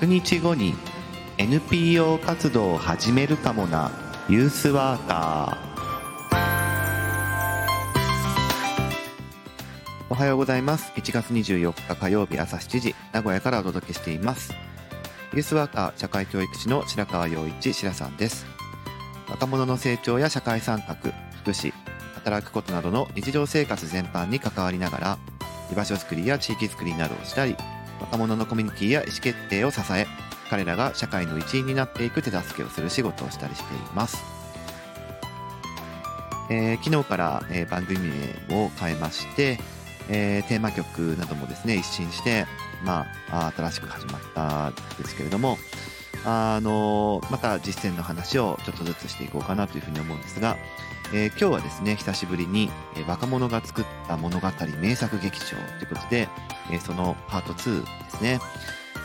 100日後に NPO 活動を始めるかもな。ユースワーカー。おはようございます。1月24日火曜日朝7時名古屋からお届けしています。ユースワーカー社会教育士の白川陽一白さんです。若者の成長や社会参画福祉働くことなどの日常生活全般に関わりながら居場所づくりや地域づくりなどをしたり若者のコミュニティや意思決定を支え彼らが社会の一員になっていく手助けをする仕事をしたりしています、えー昨日から、えー番組名を変えまして、えーテーマ曲などもですね一新して、まあ、新しく始まったんですけれどもあのまた実践の話をちょっとずつしていこうかなというふうに思うんですが、えー今日はですね久しぶりに、えー若者が作った物語名作劇場ということで、えーそのパート2ですね、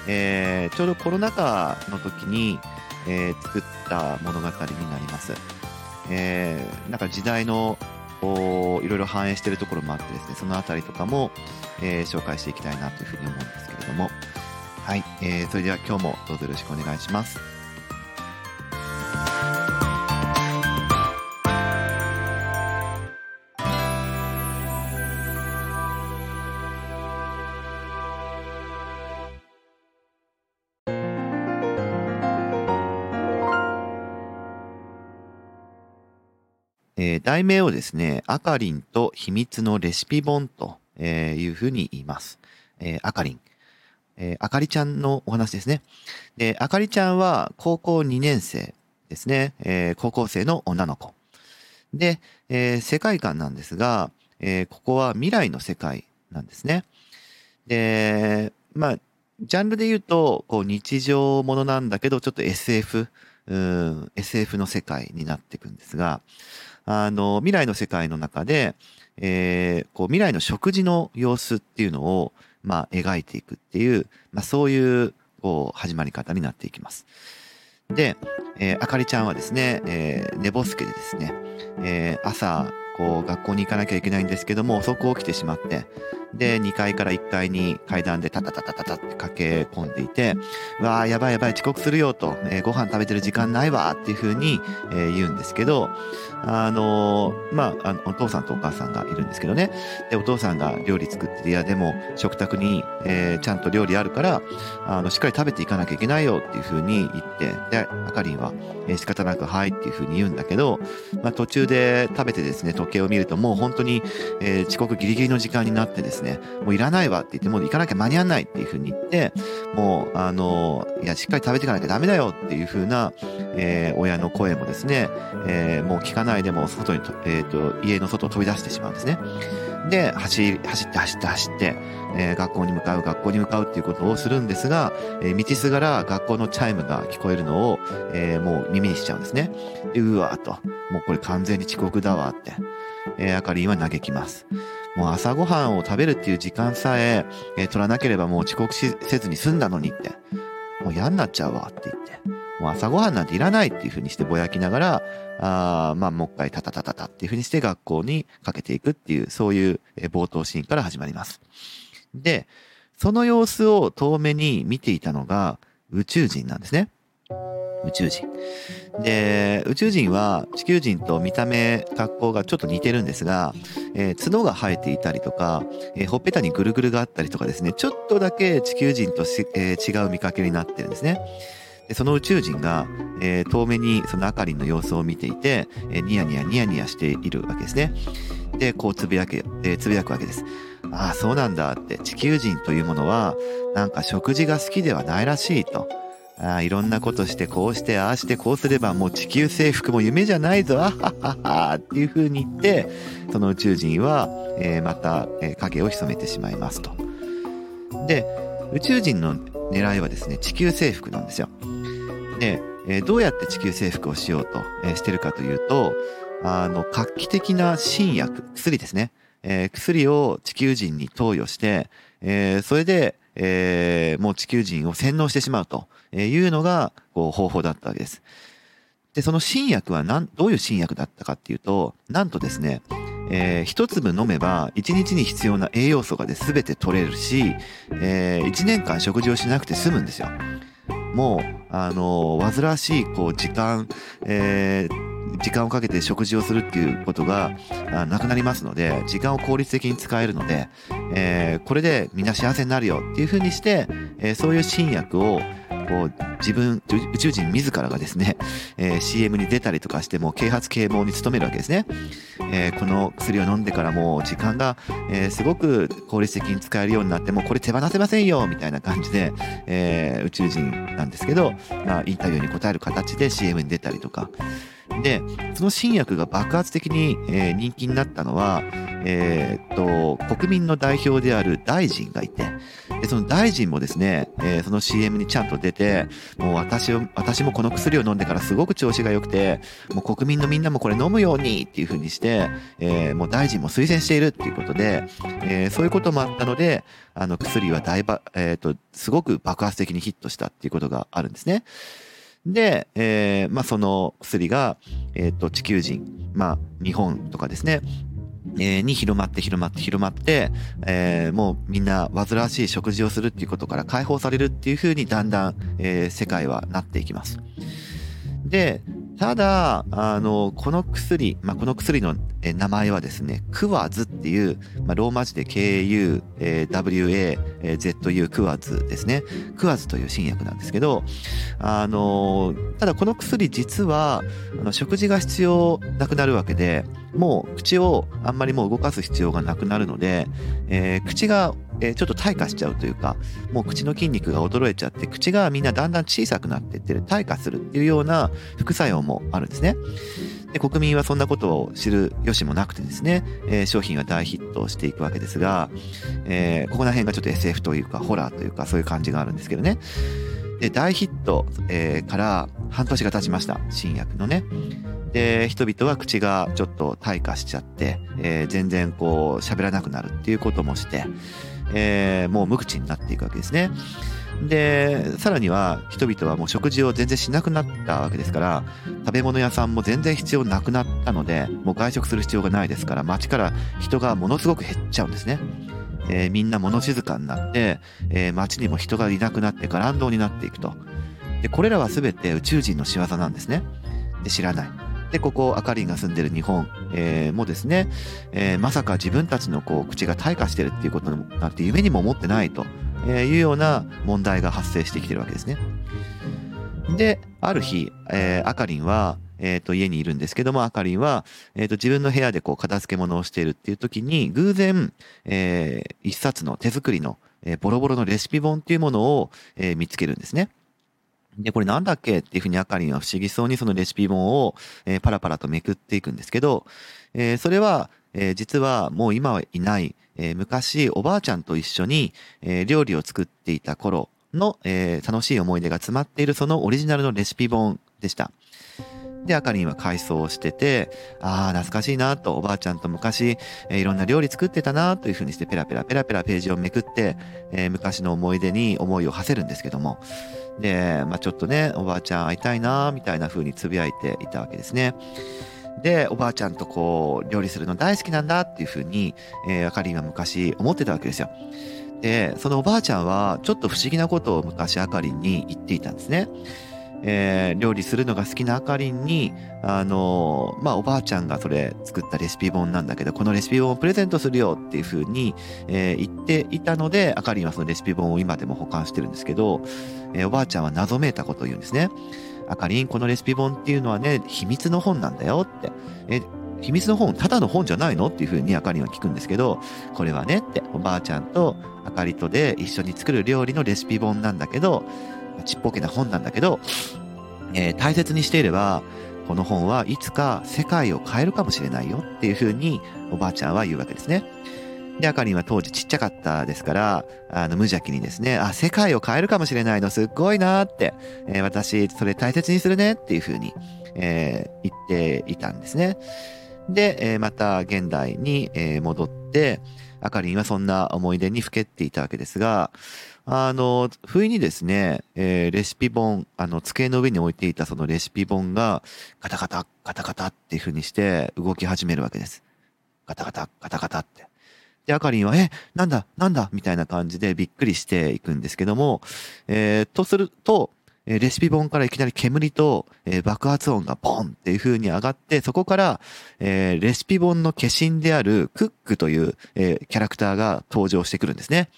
えーちょうどコロナ禍の時に、えー作った物語になります、えーなんか時代のこういろいろ反映しているところもあってですねその辺りとかも、えー紹介していきたいなというふうに思うんですけれども。はい、えーそれでは今日もどうぞよろしくお願いします。題名をですね、あかりんと秘密のレシピ本というふうに言います。えーあかりん。えーあかりちゃんのお話ですね。で、あかりちゃんは高校2年生ですね。えー高校生の女の子。で、えー世界観なんですが、えーここは未来の世界なんですね。で、まあ、ジャンルで言うと、こう日常ものなんだけど、ちょっと SF、うん、SF の世界になっていくんですが、あの、未来の世界の中で、えーこう未来の食事の様子っていうのを、まあ、描いていくっていう、まあ、そういう、こう、始まり方になっていきます。で、えーあかりちゃんはですね、えー寝ぼすけでですね、えー朝、こう、学校に行かなきゃいけないんですけども、遅く起きてしまって、で、2階から1階に階段でタタタタタタって駆け込んでいて、わーやばいやばい遅刻するよと、えーご飯食べてる時間ないわっていう風に、えー言うんですけど、あのーまあ、あの、お父さんとお母さんがいるんですけどね。で、お父さんが料理作ってて、いや、でも、食卓に、えーちゃんと料理あるから、あの、しっかり食べていかなきゃいけないよっていう風に言って、で、あかりんは、えー仕方なく、はいっていう風に言うんだけど、まあ、途中で食べてですね、時計を見ると、もう本当に、えー遅刻ギリギリの時間になってですね、もういらないわって言って、もう行かなきゃ間に合わないっていうふうに言って、もう、あのいや、しっかり食べていかなきゃダメだよっていうふうな、えー親の声もですね、えーもう聞かないでも外にと、えっ、と、家の外を飛び出してしまうんですね。で、走り、走って走って走って、えー学校に向かう、学校に向かうっていうことをするんですが、えー道すがら学校のチャイムが聞こえるのを、えーもう耳にしちゃうんですね。で、うわーと、もうこれ完全に遅刻だわって、えーあかりは嘆きます。もう朝ごはんを食べるっていう時間さえ、えー取らなければもう遅刻せずに済んだのにって、もう嫌になっちゃうわって言って、もう朝ごはんなんていらないっていう風にしてぼやきながら、あまあもう一回タタタタタっていう風にして学校にかけていくっていう、そういう冒頭シーンから始まります。で、その様子を遠目に見ていたのが宇宙人なんですね。宇宙人。で、宇宙人は地球人と見た目、格好がちょっと似てるんですが、えー角が生えていたりとか、えーほっぺたにぐるぐるがあったりとかですね、ちょっとだけ地球人とし、えー違う見かけになってるんですね。でその宇宙人が、えー遠目にそのあかりんの様子を見ていて、えーニヤニヤニヤニヤしているわけですね。で、こうつぶやけ、えーつぶやくわけです。ああ、そうなんだって、地球人というものは、なんか食事が好きではないらしいと。ああ、いろんなことして、こうして、ああして、こうすれば、もう地球征服も夢じゃないぞ、あはははっていう風に言って、その宇宙人は、えーまた、えー影を潜めてしまいますと。で、宇宙人の狙いはですね、地球征服なんですよ。で、えーどうやって地球征服をしようと、えーしてるかというと、あの、画期的な新薬、薬ですね。えー薬を地球人に投与して、えーそれで、えーもう地球人を洗脳してしまうというのが、こう、方法だったわけです。で、その新薬はなん、どういう新薬だったかっていうと、なんとですね、えー一粒飲めば一日に必要な栄養素がで全て取れるし、えー一年間食事をしなくて済むんですよ。もう、あの、煩わしい、こう、時間、えー時間をかけて食事をするっていうことがなくなりますので、時間を効率的に使えるので、えー、これでみんな幸せになるよっていうふうにして、えー、そういう新薬をこう自分宇宙人自らがですね、えー、CM に出たりとかしても啓発啓蒙に努めるわけですね、えー、この薬を飲んでからもう時間が、えー、すごく効率的に使えるようになってもこれ手放せませんよみたいな感じで、え宇宙人なんですけど、まあ、インタビューに答える形で CM に出たりとか。でその新薬が爆発的に、え人気になったのはえー、っと、国民の代表である大臣がいて、でその大臣もですね、えー、その CM にちゃんと出て、もう私を、私もこの薬を飲んでからすごく調子が良くて、もう国民のみんなもこれ飲むようにっていう風にして、えー、もう大臣も推薦しているっていうことで、えー、そういうこともあったので、あの薬は大ば、えっ、と、すごく爆発的にヒットしたっていうことがあるんですね。で、えー、まあ、その薬が、えっ、と、地球人、まあ、日本とかですね、え、に広まって広まって広まって、えー、もうみんな煩わしい食事をするっていうことから解放されるっていう風にだんだん、えー、世界はなっていきます。で、ただ、あの、この薬、まあ、この薬の名前はですね、クワズっていう、まあ、ローマ字で KU、WA、ZU クワズですね。クワズという新薬なんですけど、あの、ただこの薬実は、あの食事が必要なくなるわけで、もう口をあんまりもう動かす必要がなくなるので、えー、口がえー、ちょっと退化しちゃうというか、もう口の筋肉が衰えちゃって、口がみんなだんだん小さくなっていってる退化するっていうような副作用もあるんですね。で国民はそんなことを知る由もなくてですね、えー、商品は大ヒットしていくわけですが、えー、ここら辺がちょっと SF というか、ホラーというか、そういう感じがあるんですけどね。で、大ヒット、えー、から半年が経ちました。新薬のね。で、人々は口がちょっと退化しちゃって、えー、全然こう喋らなくなるっていうこともして、えー、もう無口になっていくわけですね。で、さらには人々はもう食事を全然しなくなったわけですから、食べ物屋さんも全然必要なくなったので、もう外食する必要がないですから、街から人がものすごく減っちゃうんですね。えー、みんな物静かになって、えー、街にも人がいなくなってガランドになっていくと。で、これらは全て宇宙人の仕業なんですね。で、知らない。で、ここ、あかりんが住んでる日本、えー、もですね、えー、まさか自分たちのこう口が退化してるっていうことなんて夢にも思ってないというような問題が発生してきてるわけですね。で、ある日、えー、あかりんは、えっ、ー、と、家にいるんですけども、あかりんは、えっ、ー、と、自分の部屋でこう、片付け物をしているっていう時に、偶然、えー、一冊の手作りの、えー、ボロボロのレシピ本っていうものを、えー、見つけるんですね。で、これなんだっけ？っていうふうにあかりんは不思議そうにそのレシピ本を、えー、パラパラとめくっていくんですけど、えー、それは、えー、実はもう今はいない、えー、昔おばあちゃんと一緒に、えー、料理を作っていた頃の、えー、楽しい思い出が詰まっているそのオリジナルのレシピ本でした。で、あかりんは改装してて、ああ、懐かしいなと、おばあちゃんと昔、いろんな料理作ってたなというふうにしてペラペラペラペラページをめくって、えー、昔の思い出に思いを馳せるんですけども、で、まあちょっとね、おばあちゃん会いたいなみたいな風につぶやいていたわけですね。で、おばあちゃんとこう、料理するの大好きなんだっていう風に、えー、あかりんは昔思ってたわけですよ。で、そのおばあちゃんは、ちょっと不思議なことを昔あかりんに言っていたんですね。えー、料理するのが好きなあかりんに、あのー、まあ、おばあちゃんがそれ作ったレシピ本なんだけど、このレシピ本をプレゼントするよっていうふうに、えー、言っていたので、あかりんはそのレシピ本を今でも保管してるんですけど、え、おばあちゃんは謎めいたことを言うんですね。あかりん、このレシピ本っていうのはね、秘密の本なんだよって。え、秘密の本、ただの本じゃないのっていうふうにあかりんは聞くんですけど、これはねって、おばあちゃんとあかりとで一緒に作る料理のレシピ本なんだけど、ちっぽけな本なんだけど、えー、大切にしていれば、この本はいつか世界を変えるかもしれないよっていうふうにおばあちゃんは言うわけですね。で、あかりんは当時ちっちゃかったですから、あの、無邪気にですね、あ、世界を変えるかもしれないのすっごいなーって、えー、私、それ大切にするねっていうふうに、えー、言っていたんですね。で、えー、また現代に、え戻って、あかりんはそんな思い出にふけっていたわけですが、あの、不意にですね、えー、レシピ本、あの、机の上に置いていたそのレシピ本が、ガタガタ、ガタガタっていう風にして動き始めるわけです。ガタガタ、ガタガタって。で、あかりんは、え、なんだ、なんだみたいな感じでびっくりしていくんですけども、えー、とすると、えレシピ本からいきなり煙と、爆発音がボンっていう風に上がって、そこから、えレシピ本の化身であるクックという、キャラクターが登場してくるんですね。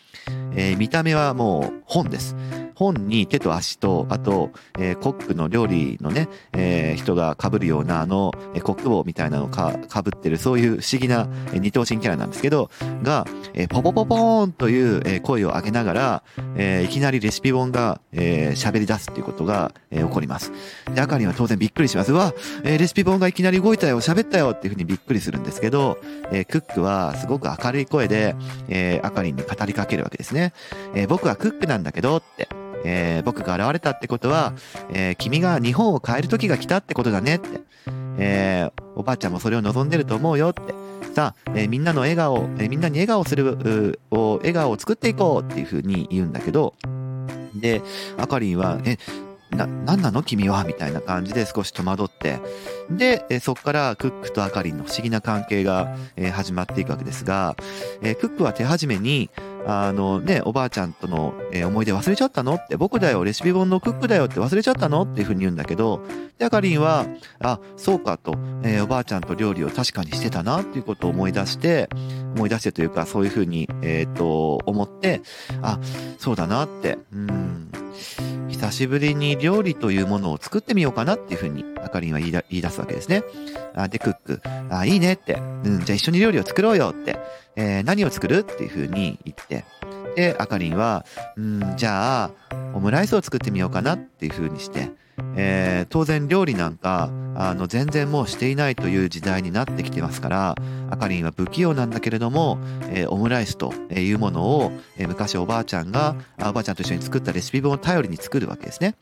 え見た目はもう本です。本に手と足と、あと、えコックの料理のね、え人が被るようなあの、コック帽みたいなのをか被ってる、そういう不思議な、二頭身キャラなんですけど、が、ポポポポーンという、声を上げながら、えいきなりレシピ本が、え喋り出すっていうことが、えー、起こります。で、あかりんは当然びっくりします。わ、えー、レシピ本がいきなり動いたよ、喋ったよっていうふうにびっくりするんですけど、えー、クックはすごく明るい声で、えー、あかりに語りかけるわけですね。え、僕はクックなんだけどって。え、僕が現れたってことは、え、君が日本を変える時が来たってことだねって。え、おばあちゃんもそれを望んでると思うよって。さあ、えー、みんなの笑顔、えー、みんなに笑顔する、を、笑顔を作っていこうっていうふうに言うんだけど、で、あかりんは、え、な、なんなの？君はみたいな感じで少し戸惑って、で、えそこからクックとあかりんの不思議な関係が、え始まっていくわけですが、えクックは手始めに、あのね、おばあちゃんとの、え思い出忘れちゃったの？って、僕だよ、レシピ本のクックだよって忘れちゃったの？っていうふうに言うんだけど、で、あかりんは、あ、そうかと、え、おばあちゃんと料理を確かにしてたな？っていうことを思い出して、思い出してというか、そういうふうに、えっ、と、思って、あ、そうだなって、うん、久しぶりに料理というものを作ってみようかなっていうふうに、あかりんは言い言い出すわけですね。あで、クック、あ、いいねって、うん、じゃあ一緒に料理を作ろうよって、えー、何を作るっていうふうに言って、で、あかりんは、うん、じゃあ、オムライスを作ってみようかなっていうふうにして、えー、当然料理なんか、あの、全然もうしていないという時代になってきてますから、あかりんは不器用なんだけれども、えー、オムライスというものを、えー、昔おばあちゃんが、おばあちゃんと一緒に作ったレシピ本を頼りに作るわけですね。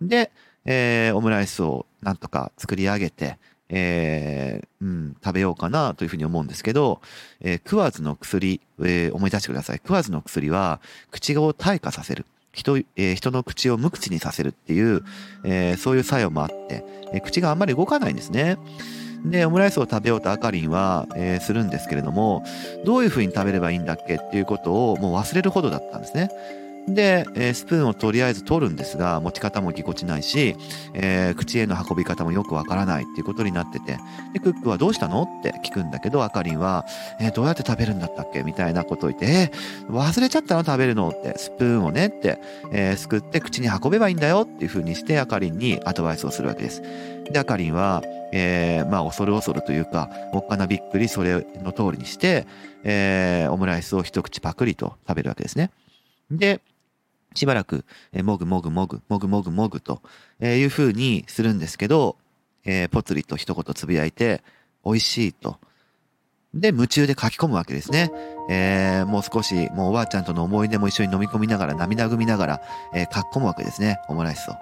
で、えー、オムライスをなんとか作り上げて、えー、うん、食べようかなというふうに思うんですけど、えー、クワズの薬、えー、思い出してください。クワズの薬は、口を退化させる。人、えー、人の口を無口にさせるっていう、えー、そういう作用もあって、えー、口があんまり動かないんですね。で、オムライスを食べようとあかりんは、えー、するんですけれども、どういうふうに食べればいいんだっけっていうことをもう忘れるほどだったんですね。で、えー、スプーンをとりあえず取るんですが、持ち方もぎこちないし、えー、口への運び方もよくわからないっていうことになってて、で、クックはどうしたのって聞くんだけど、あかりんは、えー、どうやって食べるんだったっけ？みたいなことを言って、え忘れちゃったの？食べるの？って、スプーンをねって、えすくって口に運べばいいんだよっていう風にして、あかりんにアドバイスをするわけです。で、あかりんは、えー、まあ、恐る恐るというか、おっかなびっくりそれの通りにして、えー、オムライスを一口パクリと食べるわけですね。で、しばらく、え、もぐもぐもぐ、もぐもぐもぐと、え、いう風にするんですけど、えー、ぽつりと一言つぶやいて、美味しいと。で、夢中で書き込むわけですね。えー、もう少し、もうおばあちゃんとの思い出も一緒に飲み込みながら、涙ぐみながら、えー、書き込むわけですね。オムライスを。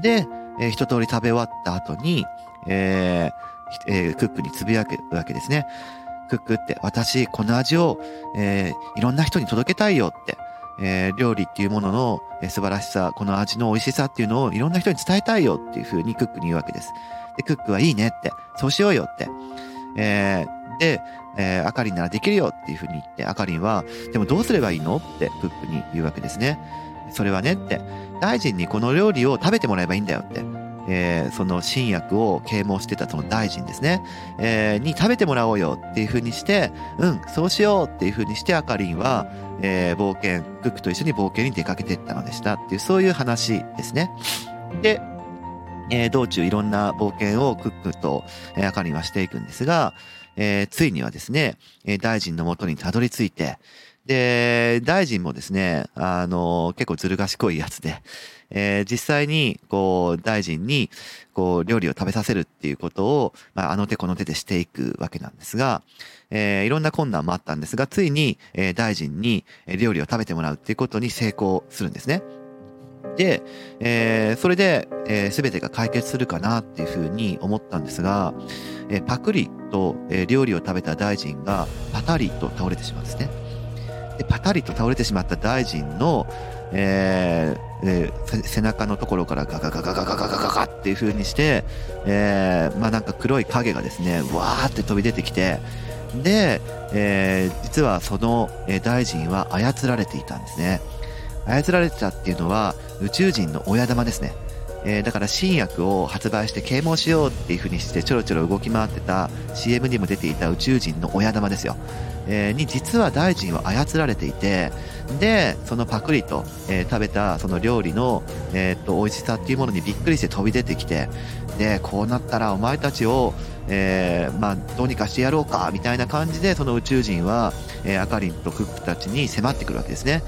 で、えー、一通り食べ終わった後に、えーえー、クックにつぶやくわけですね。クックって、私、この味を、えー、いろんな人に届けたいよって。えー、料理っていうものの、素晴らしさ、この味の美味しさっていうのをいろんな人に伝えたいよっていうふうにクックに言うわけです。で、クックはいいねって、そうしようよって。えー、で、えー、あかりんならできるよっていうふうに言って、あかりんは、でもどうすればいいのってクックに言うわけですね。それはねって、大臣にこの料理を食べてもらえばいいんだよって。えー、その新薬を啓蒙してたその大臣ですね、えー、に食べてもらおうよっていう風にして、うん、そうしようっていう風にしてあかりんは、えー、冒険、クックと一緒に冒険に出かけていったのでしたっていう、そういう話ですね。で、えー、道中いろんな冒険をクックと、えー、あかりんはしていくんですが、えー、ついにはですね、え、大臣のもとにたどり着いて、で、大臣もですね、あの、結構ずる賢いやつで、えー、実際に、こう、大臣に、こう、料理を食べさせるっていうことを、まあ、あの手この手でしていくわけなんですが、えー、いろんな困難もあったんですが、ついに、えー、大臣に料理を食べてもらうっていうことに成功するんですね。で、えー、それで、えー、全てが解決するかなっていうふうに思ったんですが、えー、パクリと、えー、料理を食べた大臣がパタリと倒れてしまうんですね。で、パタリと倒れてしまった大臣の、えーえー、背中のところからガガガガガガガガガガっていう風にして、えー、まあなんか黒い影がですね、わーって飛び出てきて、で、えー、実はその、大臣は操られていたんですね。操られてたっていうのは、宇宙人の親玉ですね。えー、だから新薬を発売して啓蒙しようっていう風にしてちょろちょろ動き回ってた CM にも出ていた宇宙人の親玉ですよ。えー、に実は大臣は操られていて、で、そのパクリと、えー、食べたその料理の、えー、っと、美味しさっていうものにびっくりして飛び出てきて、で、こうなったらお前たちを、えー、まあ、どうにかしてやろうか、みたいな感じで、その宇宙人は、えー、アカリンとクックたちに迫ってくるわけですね。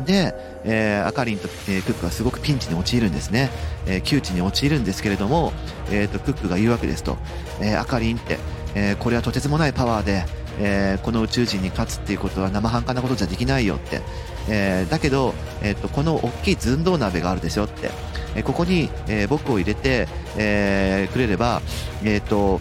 で、えー、アカリンと、えー、クックはすごくピンチに陥るんですね。えー、窮地に陥るんですけれども、えーと、クックが言うわけですと、えー、アカリンって、えー、これはとてつもないパワーで、えー、この宇宙人に勝つっていうことは生半可なことじゃできないよって、えー、だけど、えーと、この大きい寸胴鍋があるでしょって、えー、ここに、え、僕を入れて、え、くれれば、えっと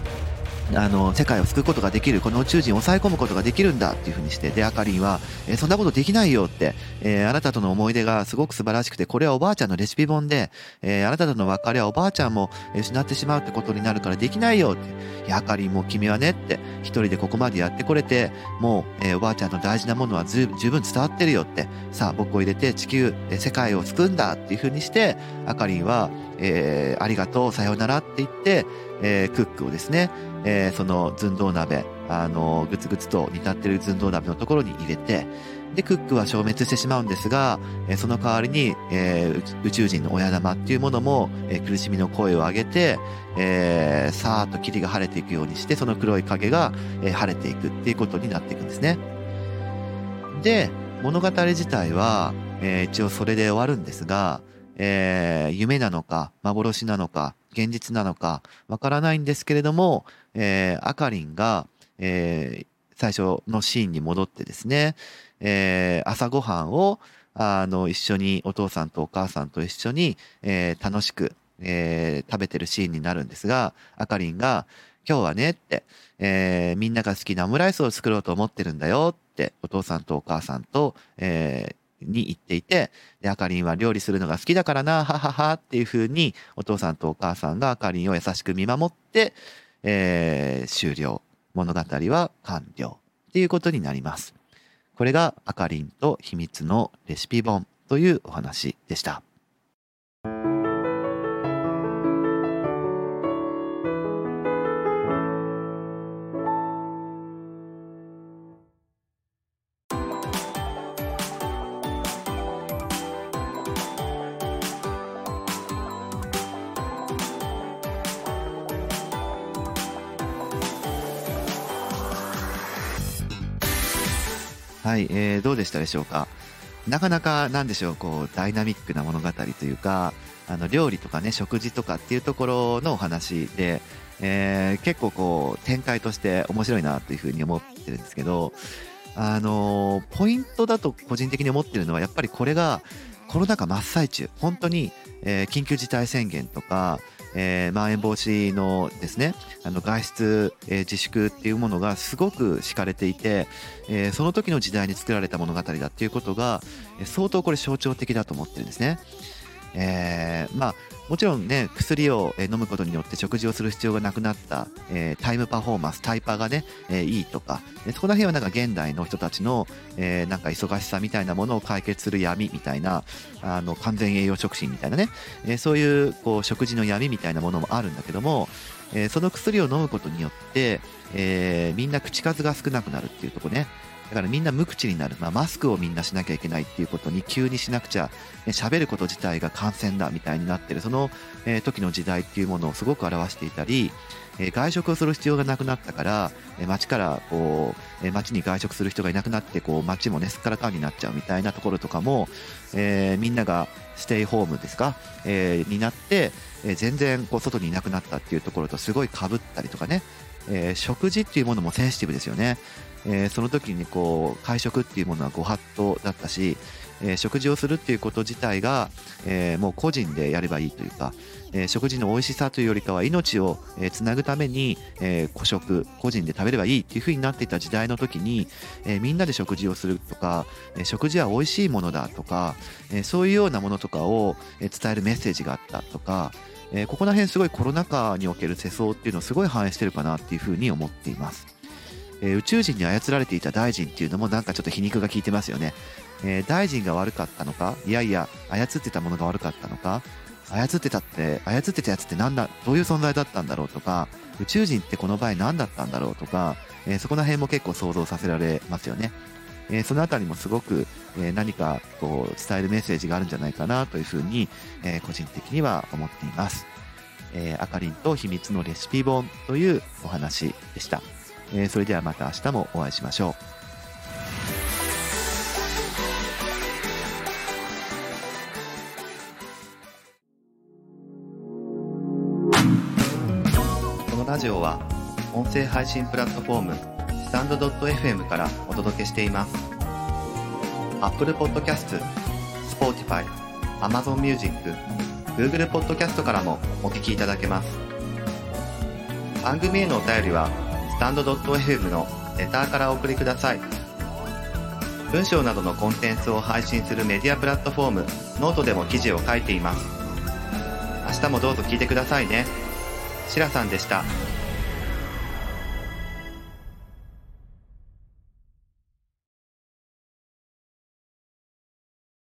あの世界を救うことができるこの宇宙人を抑え込むことができるんだっていうふうにしてであかりんは、えー、そんなことできないよって、えー、あなたとの思い出がすごく素晴らしくてこれはおばあちゃんのレシピ本で、えー、あなたとの別れはおばあちゃんも失ってしまうってことになるからできないよって。いやあかりんも君はねって一人でここまでやってこれてもう、えー、おばあちゃんの大事なものは十分伝わってるよって。さあ僕を入れて地球、えー、世界を救うんだっていうふうにしてあかりんは、えー、ありがとうさようならって言って、えー、クックをですねえー、その寸胴鍋、あの、ぐつぐつと煮立ってる寸胴鍋のところに入れて、で、クックは消滅してしまうんですが、えー、その代わりに、えー、宇宙人の親玉っていうものも、えー、苦しみの声を上げて、えー、さーっと霧が晴れていくようにして、その黒い影が、えー、晴れていくっていうことになっていくんですね。で、物語自体は、えー、一応それで終わるんですが、えー、夢なのか、幻なのか、現実なのか、わからないんですけれども、えー、あかりんが、えー、最初のシーンに戻ってですね、えー、朝ごはんを、あの、一緒に、お父さんとお母さんと一緒に、えー、楽しく、えー、食べてるシーンになるんですが、あかりんが、今日はねって、えー、みんなが好きなオムライスを作ろうと思ってるんだよって、お父さんとお母さんと、えに行っていて、で、あかりんは料理するのが好きだからな、はははっていう風に、お父さんとお母さんがあかりんを優しく見守って、えー、終了。物語は完了。っていうことになります。これがあかりんと秘密のレシピ本というお話でした。はい、えー、どうでしたでしょうか？なかなか、なんでしょう、こう、ダイナミックな物語というか、あの、料理とかね、食事とかっていうところのお話で、えー、結構こう、展開として面白いなというふうに思ってるんですけど、あのー、ポイントだと個人的に思ってるのは、やっぱりこれが、コロナ禍真っ最中、本当に、えー、緊急事態宣言とか、えー、まん延防止のですね、あの外出、えー、自粛っていうものがすごく敷かれていて、えー、その時の時代に作られた物語だっていうことが、相当これ象徴的だと思ってるんですね。えー、まあもちろんね薬を飲むことによって食事をする必要がなくなった、えー、タイムパフォーマンスタイパがね、えー、いいとかそこら辺はなんか現代の人たちの、えー、なんか忙しさみたいなものを解決する闇みたいなあの完全栄養食品みたいなね、え、そういうこう食事の闇みたいなものもあるんだけども、え、その薬を飲むことによって、え、みんな口数が少なくなるっていうとこね。だからみんな無口になる。まあ、マスクをみんなしなきゃいけないっていうことに急にしなくちゃ、喋ること自体が感染だみたいになってる、その、えー、時の時代っていうものをすごく表していたり、えー、外食をする必要がなくなったから、えー、街からこう、えー、街に外食する人がいなくなって、こう、街もね、すっからかんになっちゃうみたいなところとかも、えー、みんながステイホームですか、えー、になって、えー、全然こう外にいなくなったっていうところとすごい被ったりとかね、えー、食事っていうものもセンシティブですよね。えー、その時にこう会食っていうものはご法度だったし、えー、食事をするっていうこと自体が、えー、もう個人でやればいいというか、え、食事の美味しさというよりかは命を、つなぐために、えー、個食個人で食べればいいっていう風になっていた時代の時に、え、みんなで食事をするとか、え、食事は美味しいものだとか、え、そういうようなものとかを、伝えるメッセージがあったとか、えー、ここら辺すごいコロナ禍における世相っていうのをすごい反映してるかなっていう風に思っています。えー宇宙人に操られていた大臣っていうのもなんかちょっと皮肉が効いてますよね。えー大臣が悪かったのかいやいや、操ってたものが悪かったのか操ってたって、操ってたやつってなんだ、どういう存在だったんだろうとか、宇宙人ってこの場合何だったんだろうとか、えーそこら辺も結構想像させられますよね。えーそのあたりもすごく、えー何かこう伝えるメッセージがあるんじゃないかなというふうに、えー個人的には思っています。えーあかりんと秘密のレシピ本というお話でした。えーそれではまた明日もお会いしましょう。このラジオは音声配信プラットフォームスタンド .fm からお届けしています Apple Podcast、Spotify、Amazon Music、Google Podcast からもお聞きいただけます番組へのお便りはスタンド .fm のレターからお送りください文章などのコンテンツを配信するメディアプラットフォームノートでも記事を書いています明日もどうぞ聞いてくださいね。シラさんでした。